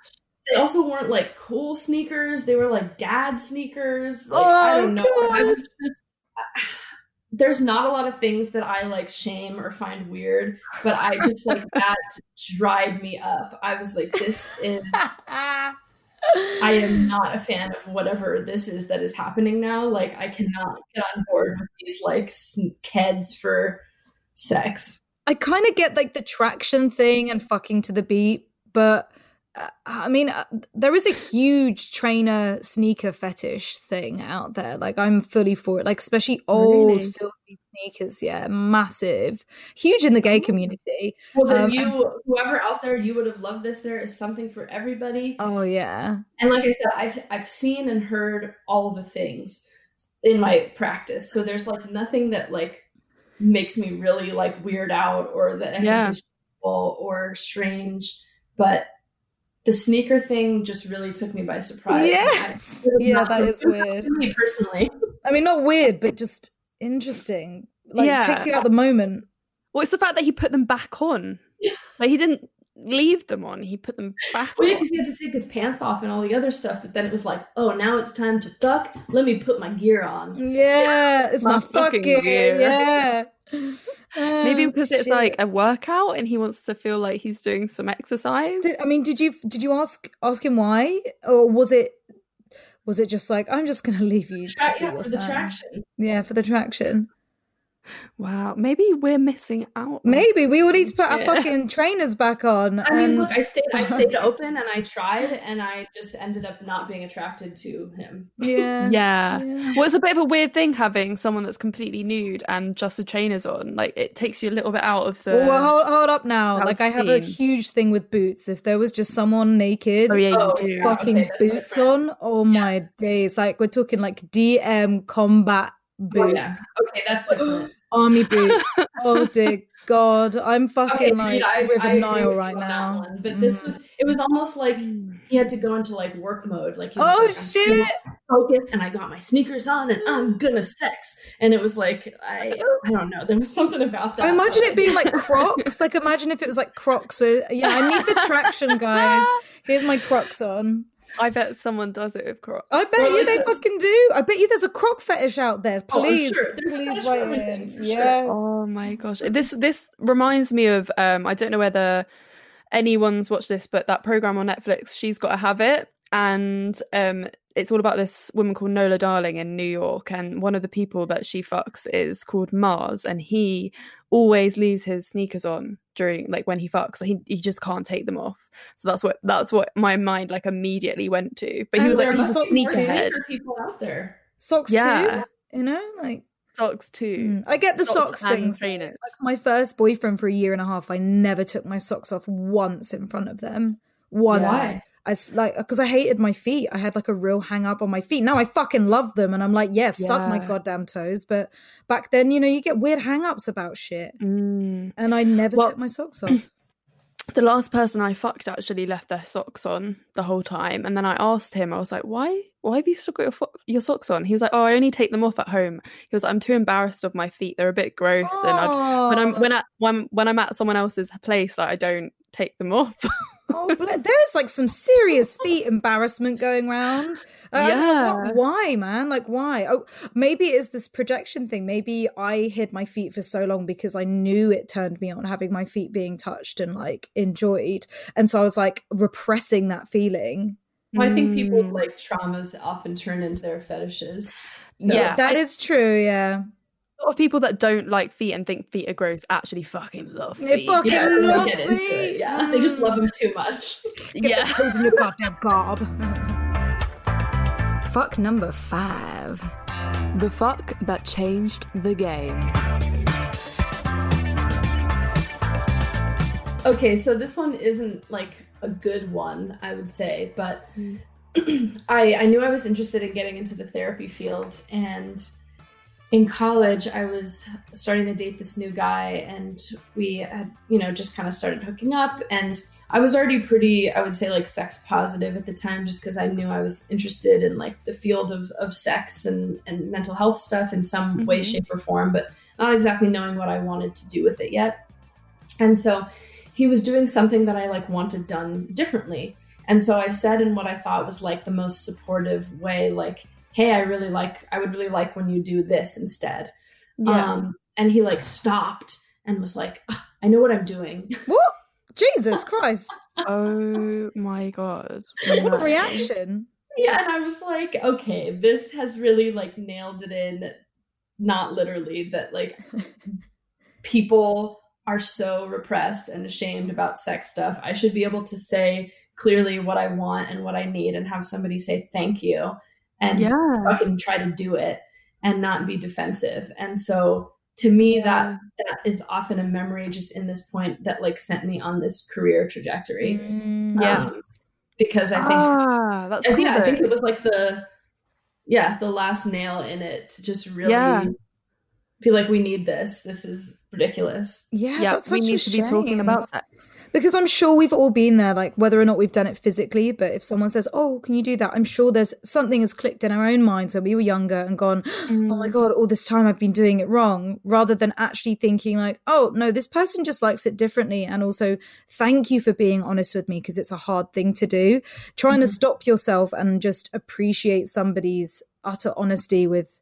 They also weren't like cool sneakers. They were like dad sneakers. Like i Oh, don't know. I was just <sighs> there's not a lot of things that i like shame or find weird but i just like <laughs> that dried me up. I was like this is <laughs> I am not a fan of whatever this is that is happening now. Like, I cannot get on board with these like kids for sex. I kind of get like the traction thing and fucking to the beat, but I mean, uh, there is a huge trainer sneaker fetish thing out there. Like, I'm fully for it. Like, especially old Really? filthy sneakers. Yeah, massive, huge in the gay community. Well, then Um, you, whoever out there, you would have loved this. There is something for everybody. Oh yeah, And like I said, I've I've seen and heard all the things in my practice. So there's like nothing that like makes me really like weird out or that I Yeah. think is or strange. But the sneaker thing just really took me by surprise. Yes. Yeah, that is was weird. Me personally, I mean, not weird, but just interesting. Like, Yeah. takes you out the moment. Well, it's the fact that he put them back on. Like he didn't leave them on; he put them back well, yeah, because he had to take his pants off and all the other stuff. But then it was like, oh, now it's time to fuck. Let me put my gear on. Yeah, it's my, My fucking fucking gear. yeah. Maybe Oh, because it's shit. like a workout, and he wants to feel like he's doing some exercise. Did, I mean, did you did you ask ask him why, or was it Was it just like I'm just gonna leave you to Tra- yeah, for the thing? traction. Yeah, for the traction. Wow, maybe we're missing out. Maybe we all need to put our Yeah. fucking trainers back on. I mean, and- look, I stayed, I <laughs> stayed open, and I tried, and I just ended up not being attracted to him. yeah, Yeah. yeah. Well, it's a bit of a weird thing having someone that's completely nude and just with trainers on. Like, it takes you a little bit out of the. Well, well, hold, hold up now. Like, I have a huge thing with boots. If there was just someone naked, Oh, yeah, Oh, fucking Okay, boots different. on, oh my days! Like we're talking like DM combat Oh, boots, yeah. Okay, that's different. <gasps> army boots. <laughs> oh dear God, I'm fucking Okay, like I, River I Nile right you on that now. one, But this Mm. was it was almost like he had to go into like work mode. Like he was Oh like, shit! focused and I got my sneakers on and I'm gonna sex. And it was like I I don't know. There was something about that. I imagine it being like Crocs. Like imagine if it was like Crocs. Where yeah, I need the traction, <laughs> guys. Here's my Crocs on. I bet someone does it with Crocs. I bet Well, you they a- fucking do. I bet you there's a Croc fetish out there. Oh, Please, sure. Please fetish write in. for sure. Yes. Oh my gosh. This this reminds me of um I don't know whether anyone's watched this, but that program on Netflix, She's Gotta Have It. And um it's all about this woman called Nola Darling in New York. And one of the people that she fucks is called Mars. And he always leaves his sneakers on during like when he fucks. He he just can't take them off. So that's what that's what my mind like immediately went to. But he And was like there he's must a be more sneakerhead. sneaker people out there. Socks Yeah. too. You know, like Socks too. mm, I get the socks, and things. trainers. Like my first boyfriend for a year and a half, I never took my socks off once in front of them. Once. Why? I like because I hated my feet. I had like a real hang up on my feet. Now I fucking love them, and I'm like, yes, suck my goddamn toes. But back then, you know, you get weird hang ups about shit, Mm. and I never Well- took my socks <clears throat> off. the last person I fucked actually left their socks on the whole time, and then I asked him, I was like, "Why? Why have you still got your fo- your socks on?" He was like, "Oh, I only take them off at home." He was like, "I'm too embarrassed of my feet; they're a bit gross." And I'd, when I'm when I when when I'm at someone else's place, like, I don't take them off. <laughs> Oh, but there's like some serious feet embarrassment going around. Uh, I don't know Yeah. what- why, man? Like, why? Oh, maybe it's this projection thing. Maybe I hid my feet for so long because I knew it turned me on having my feet being touched and like enjoyed, and so I was like repressing that feeling. Well, I think people's Mm. like traumas often turn into their fetishes. So Yeah, that I- is true. Yeah, a lot of people that don't like feet and think feet are gross actually fucking love feet. They fucking Yeah, they love feet. it. Yeah, they just love them too much. <laughs> get yeah. the toes in your goddamn gob. Fuck number five. The fuck that changed the game. Okay, so this one isn't like a good one, I would say, but hmm. <clears throat> I I knew I was interested in getting into the therapy field and in college I was starting to date this new guy and we had, you know, just kind of started hooking up and I was already pretty, I would say like sex positive at the time just because I knew I was interested in like the field of, of sex and, and mental health stuff in some way, Mhm. shape, or form, but not exactly knowing what I wanted to do with it yet. And so he was doing something that I like wanted done differently. And so I said in what I thought was like the most supportive way, like, hey, I really like, I would really like when you do this instead. Yeah. Um, and he like stopped and was like, "Ugh, I know what I'm doing. <laughs> what? Jesus Christ! <laughs> oh my god. What a reaction! yeah. And I was like, okay, this has really like nailed it in, not literally, that like <laughs> people are so repressed and ashamed about sex stuff. I should be able to say clearly what I want and what I need and have somebody say thank you and Yeah. fucking try to do it and not be defensive. And so to me that that is often a memory just in this point that like sent me on this career trajectory. Mm, Yeah. Um, because I think ah, that's I cool. think, I think it was like the yeah, the last nail in it to just really Yeah. Feel like we need this. This is ridiculous. Yeah, yeah, that's we such a need to be talking about sex. because I'm sure we've all been there, like whether or not we've done it physically. But if someone says, "Oh, can you do that?" I'm sure there's something has clicked in our own minds when we were younger and gone, "Oh my mm. god, all this time I've been doing it wrong," rather than actually thinking like, "Oh no, this person just likes it differently," and also thank you for being honest with me because it's a hard thing to do. Trying to mm-hmm. stop yourself and just appreciate somebody's utter honesty with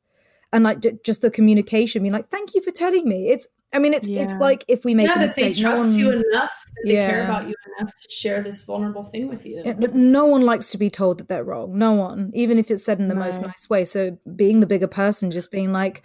and like j- just the communication being like thank you for telling me. It's i mean it's it's like if we make yeah, a that they mistake no trust one, you enough, that they care about you enough to share this vulnerable thing with you. Yeah, but no one likes to be told that they're wrong. No one even if it's said in the most nice way. So being the bigger person just being like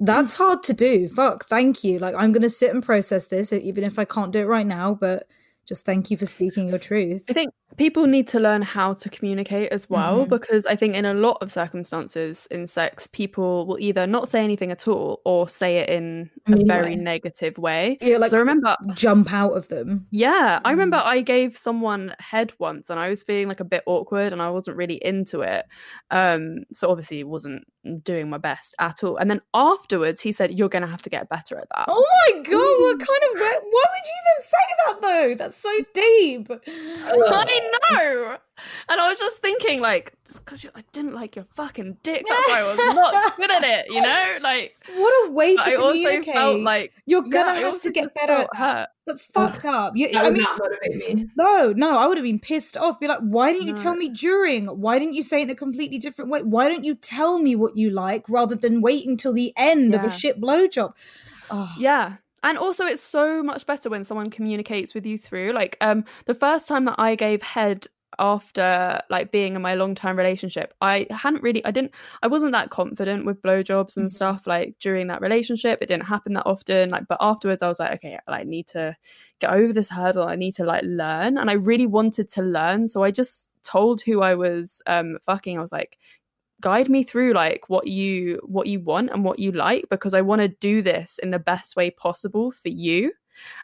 that's hard to do. Fuck thank you. Like i'm gonna sit and process this even if i can't do it right now but just thank you for speaking your truth. I think people need to learn how to communicate as well Mhm. because I think in a lot of circumstances in sex, people will either not say anything at all or say it in a Mean very negative way. yeah like so I remember jump out of them Yeah, I remember Mm. I gave someone head once and I was feeling like a bit awkward and I wasn't really into it. Um so obviously wasn't doing my best at all. And then afterwards he said you're going to have to get better at that. Oh my god, what kind of why would you even say that though? That's so deep. Know. And I was just thinking like just cuz I didn't like your fucking dick that's why I was not <laughs> good at it, you know? Like What a way to I also communicate. felt like You're gonna I have to get better at that. That's fucked up. You, that I would mean, not motivate me. no, no, I would have been pissed off. Be like, why didn't you tell me during? Why didn't you say it in a completely different way? Why don't you tell me what you like rather than waiting till the end of a shit blowjob? Oh, Yeah. And also it's so much better when someone communicates with you through. Like um the first time that I gave head after like being in my long term relationship, I hadn't really I didn't I wasn't that confident with blowjobs and Mhm. stuff like during that relationship. It didn't happen that often. Like but afterwards I was like, okay, I like, need to get over this hurdle. I need to like learn. And I really wanted to learn. So I just told who I was um fucking, I was like, guide me through like what you what you want and what you like because I want to do this in the best way possible for you.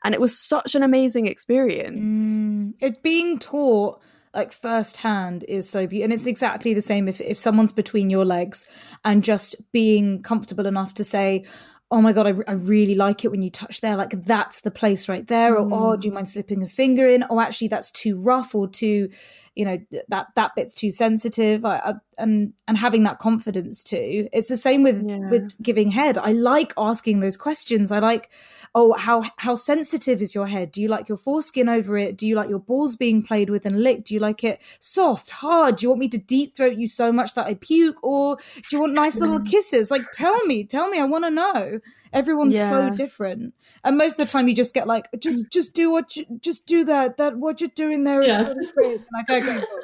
And it was such an amazing experience. Mm, it being taught like firsthand is so beautiful and it's exactly the same if, if someone's between your legs and just being comfortable enough to say oh my god I, I really like it when you touch there like that's the place right there. Or oh do you mind slipping a finger in? Oh actually that's too rough or too you know that that bit's too sensitive. I, I, and and having that confidence too it's the same with Yeah. with giving head. I like asking those questions. I like oh how how sensitive is your head? Do you like your foreskin over it? Do you like your balls being played with and licked? Do you like it soft hard? Do you want me to deep throat you so much that i puke? Or do you want nice little kisses? Like tell me tell me. I want to know. Everyone's so different. And most of the time you just get like just just do what you just do that that what you're doing there is Yeah. like okay cool.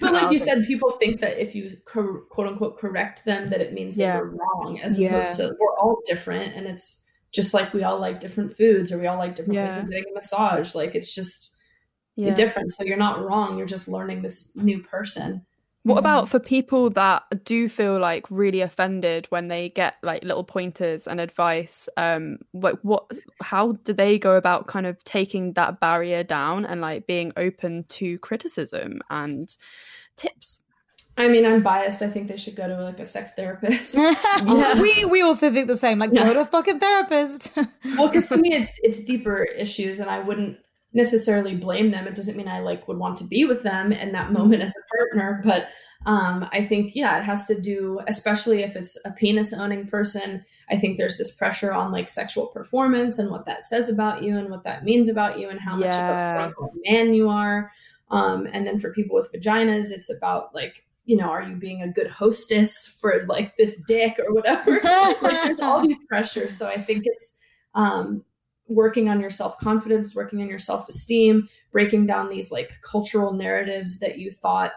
But like you um, said, people think that if you quote unquote correct them, that it means Yeah. they're wrong, as Yeah. opposed to we're all different, and it's just like we all like different foods or we all like different ways of getting a massage. Like it's just Yeah. different. So you're not wrong. You're just learning this new person. What Mhm. about for people that do feel like really offended when they get like little pointers and advice? Um, like what, how do they go about kind of taking that barrier down and like being open to criticism and tips? I mean, I'm biased. I think they should go to like a sex therapist. <laughs> we we also think the same. Like, go to a fucking therapist. well, because to <laughs> me, it's it's deeper issues, and I wouldn't necessarily blame them. It doesn't mean I like would want to be with them in that moment as a partner, but um, I think yeah, it has to do, especially if it's a penis owning person. I think there's this pressure on like sexual performance and what that says about you and what that means about you and how much of a man you are. Um, and then for people with vaginas, it's about like you know, are you being a good hostess for like this dick or whatever? <laughs> like there's all <laughs> these pressures. So I think it's um, working on your self confidence, working on your self esteem, breaking down these like cultural narratives that you thought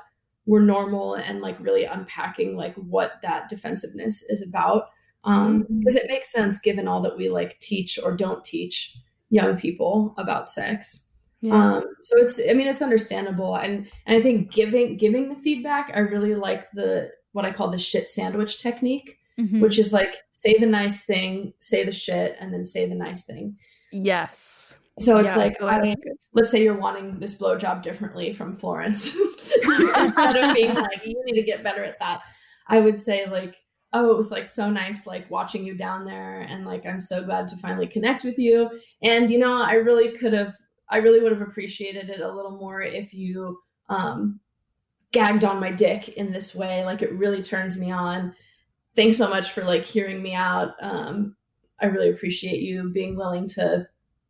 were normal and like really unpacking like what that defensiveness is about. Um, because it makes sense given all that we like teach or don't teach young people about sex. Um, so it's, I mean, it's understandable. And, and I think giving, giving the feedback, I really like the, what I call the shit sandwich technique, Mhm. which is like, say the nice thing, say the shit, and then say the nice thing. Yes. So it's Yeah, like, I mean, let's say you're wanting this blowjob differently from Florence. <laughs> Instead of being like, you need to get better at that, I would say like, oh, it was like so nice, like watching you down there, and like I'm so glad to finally connect with you. And you know, I really could have, I really would have appreciated it a little more if you um, gagged on my dick in this way. Like it really turns me on. Thanks so much for like hearing me out. Um, I really appreciate you being willing to,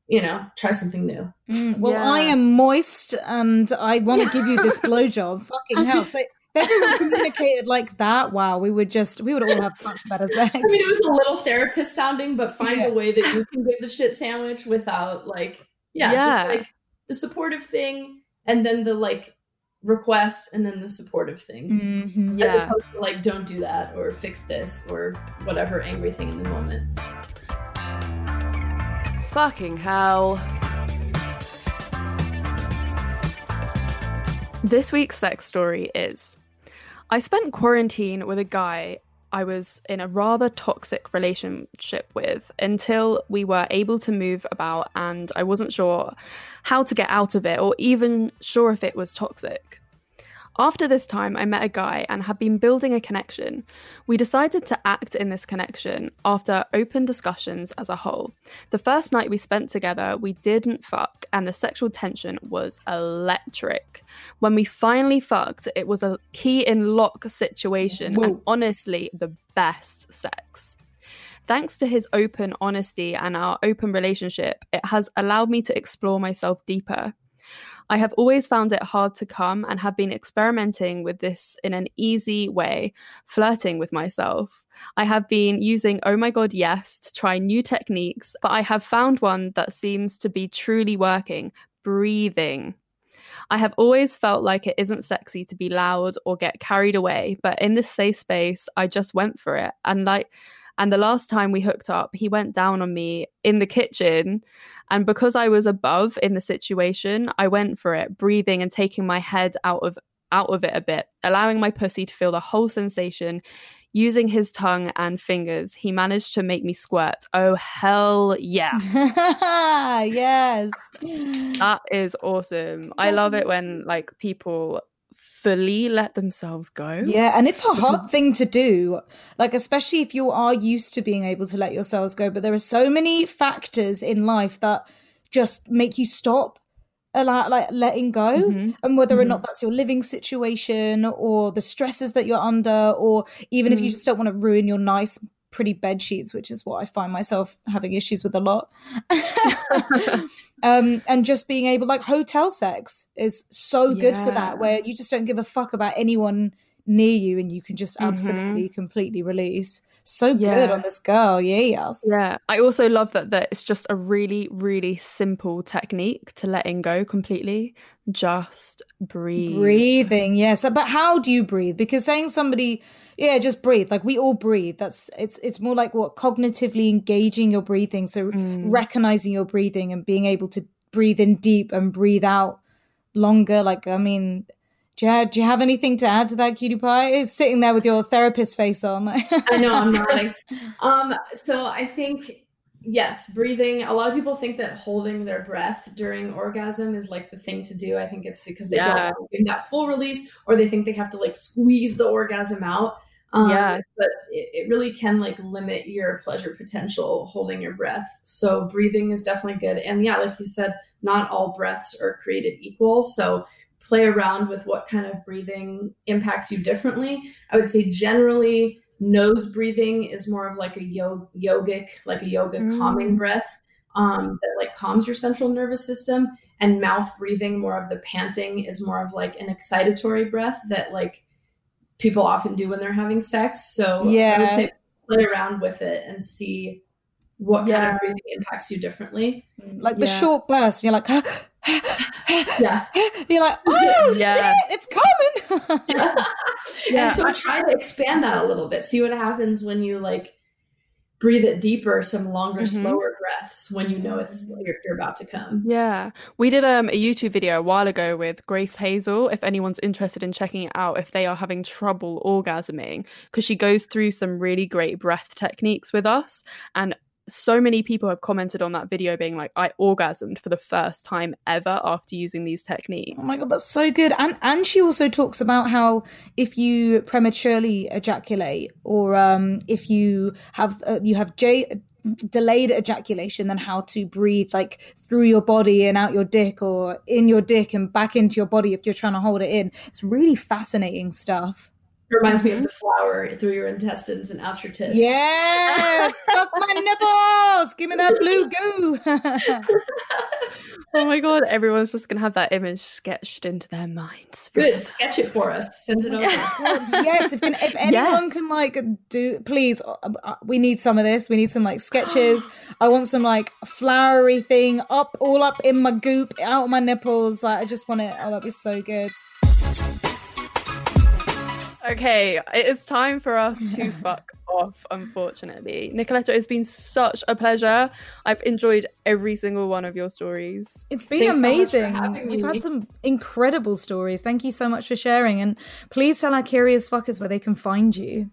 you know, try something new. Mm, well, Yeah. I am moist and I want to <laughs> give you this blowjob. Fucking hell. Say, If everyone <laughs> communicated like that, wow, we would just we would all have such better sex. I mean, it was a little therapist sounding, but find Yeah. a way that you can give the shit sandwich without like, yeah, Yeah. just like the supportive thing, and then the like request, and then the supportive thing. Mhm. As Yeah. opposed to like, don't do that, or fix this, or whatever angry thing in the moment. Fucking hell. This week's sex story is I spent quarantine with a guy I was in a rather toxic relationship with until we were able to move about and I wasn't sure how to get out of it or even sure if it was toxic. After this time, I met a guy and had been building a connection. We decided to act in this connection after open discussions as a whole. The first night we spent together, we didn't fuck, and the sexual tension was electric. When we finally fucked, it was a key in lock situation, and honestly, the best sex. Thanks to his open honesty and our open relationship, it has allowed me to explore myself deeper. I have always found it hard to come and have been experimenting with this in an easy way, flirting with myself. I have been using Oh My God Yes to try new techniques, but I have found one that seems to be truly working breathing. I have always felt like it isn't sexy to be loud or get carried away, but in this safe space, I just went for it. And like, and the last time we hooked up, he went down on me in the kitchen. And because I was above in the situation, I went for it, breathing and taking my head out of out of it a bit, allowing my pussy to feel the whole sensation. Using his tongue and fingers, he managed to make me squirt. Oh hell yeah. <laughs> yes. That is awesome. I love it when like people fully let themselves go. Yeah, and it's a hard thing to do. Like, especially if you are used to being able to let yourselves go. But there are so many factors in life that just make you stop allow like letting go Mm-hmm. and whether or not that's your living situation or the stresses that you're under or even if you Mm. just don't want to ruin your nice pretty bed sheets which is what i find myself having issues with a lot. <laughs> Um and just being able like hotel sex is so good for that where you just don't give a fuck about anyone near you and you can just absolutely completely release so good Mm-hmm. On this girl yes Yeah. I also love that that it's just a really, really simple technique to letting go completely. Just breathe. breathing yes but how do you breathe because saying somebody yeah just breathe like we all breathe that's it's it's more like what cognitively engaging your breathing so Mm. recognizing your breathing and being able to breathe in deep and breathe out longer like i mean do you, have, do you have anything to add to that cutie pie is sitting there with your therapist face on <laughs> I know I'm nodding. Um, so I think yes, breathing. A lot of people think that holding their breath during orgasm is like the thing to do. I think it's because they Yeah. don't want to give that full release, or they think they have to like squeeze the orgasm out. Um, Yeah. but it, it really can like limit your pleasure potential holding your breath. So breathing is definitely good. And yeah, like you said, not all breaths are created equal. So play around with what kind of breathing impacts you differently. I would say generally nose breathing is more of like a yo- yogic, like a yoga Mm. calming breath um, that like calms your central nervous system. And mouth breathing, more of the panting, is more of like an excitatory breath that like people often do when they're having sex. So I Yeah. would say play around with it and see what kind of breathing impacts you differently. like the Yeah. short burst you're like <gasps> Yeah. <laughs> you're like oh Yeah. shit it's coming <laughs> <laughs> Yeah, and so I- try to expand that a little bit. See what happens when you like breathe it deeper, some longer, Mhm. slower breaths when you know it's you're, you're about to come. Yeah. We did um, a YouTube video a while ago with Grace Hazel. If anyone's interested in checking it out, if they are having trouble orgasming, because she goes through some really great breath techniques with us. And so many people have commented on that video being like, I orgasmed for the first time ever after using these techniques. Oh my god, that's so good. And and she also talks about how if you prematurely ejaculate or um if you have uh, you have j- delayed ejaculation then how to breathe like through your body and out your dick or in your dick and back into your body if you're trying to hold it in. It's really fascinating stuff. It reminds me of the flower through your intestines and out your tits. Yes, fuck my nipples. Give me that blue <laughs> goo. <laughs> Oh my god, everyone's just gonna have that image sketched into their minds. Good. Sketch it for us. Send it over. <laughs> yes, if, if anyone can like do, please, uh, uh, we need some of this. We need some like sketches. <gasps> I want some like flowery thing up, all up in my goop, out of my nipples. Like I just want it. Oh, that'd be so good. Okay, it is time for us to <laughs> fuck off, unfortunately. Nicoletta, it's been such a pleasure. I've enjoyed every single one of your stories. It's been Thanks so much for amazing. having You've me. had some incredible stories. Thank you so much for sharing. And please tell our curious fuckers where they can find you.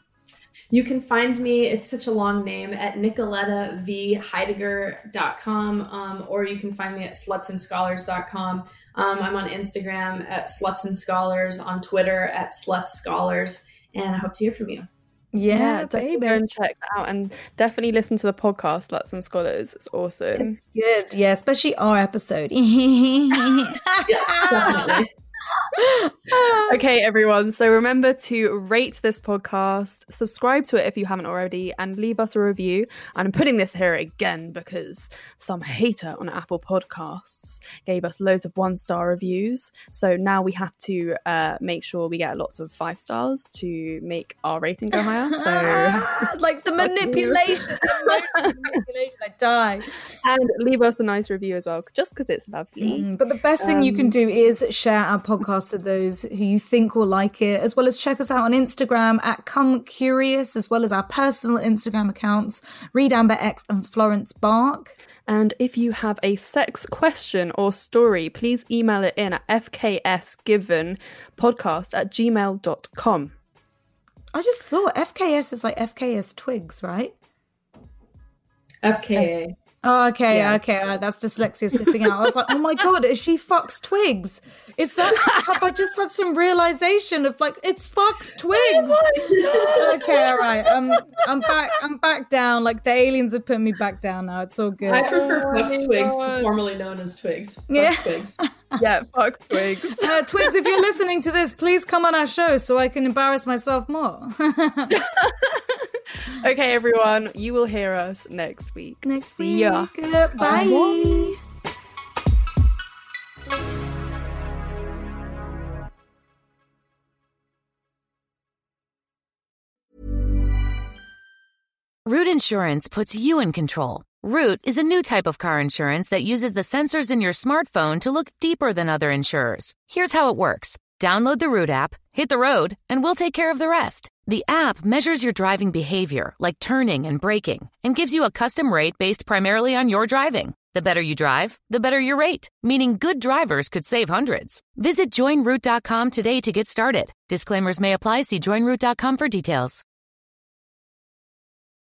You can find me, it's such a long name, at nicolettavheidegger.com, um, or you can find me at slutsandscholars.com. Um, I'm on Instagram at sluts and scholars, on Twitter at sluts scholars, and I hope to hear from you. Yeah, definitely go and check that out, and definitely listen to the podcast Sluts and Scholars. It's awesome. Good. Yeah, especially our episode. <laughs> yes, definitely. <laughs> okay, everyone. So remember to rate this podcast, subscribe to it if you haven't already, and leave us a review. And I'm putting this here again because some hater on Apple Podcasts gave us loads of one star reviews. So now we have to uh, make sure we get lots of five stars to make our rating go higher. So <laughs> like the manipulation, the manipulation, I die. and leave us a nice review as well, just because it's lovely. Mm, But the best thing you can Um, do is share our podcast with those who you think will like it, as well as check us out on Instagram at Come Curious, as well as our personal Instagram accounts, Reed Amber X and Florence Bark. And if you have a sex question or story, please email it in at fksgivenpodcast at gmail.com. I just thought FKS is like FKS Twigs, right? FKA. Oh, okay, Yeah. okay. Uh, that's dyslexia slipping out. I was like, oh my god, is she fucks twigs? Is that? have I just had some realization of like it's fucks twigs? <laughs> okay, all right. I'm I'm back. I'm back down. Like the aliens have put me back down now. It's all good. I prefer Flux my Twigs, God. formerly known as Twigs. Flux Yeah. <laughs> Twigs. Yeah, fuck twigs. Uh, Twigs, if you're listening to this, please come on our show so I can embarrass myself more. <laughs> <laughs> okay, everyone, you will hear us next week. Next See ya. week. Uh, Bye. Root Insurance puts you in control. Root is a new type of car insurance that uses the sensors in your smartphone to look deeper than other insurers. Here's how it works. Download the Root app, hit the road, and we'll take care of the rest. The app measures your driving behavior, like turning and braking, and gives you a custom rate based primarily on your driving. The better you drive, the better your rate, meaning good drivers could save hundreds. Visit joinroot.com today to get started. Disclaimers may apply. See joinroot.com for details.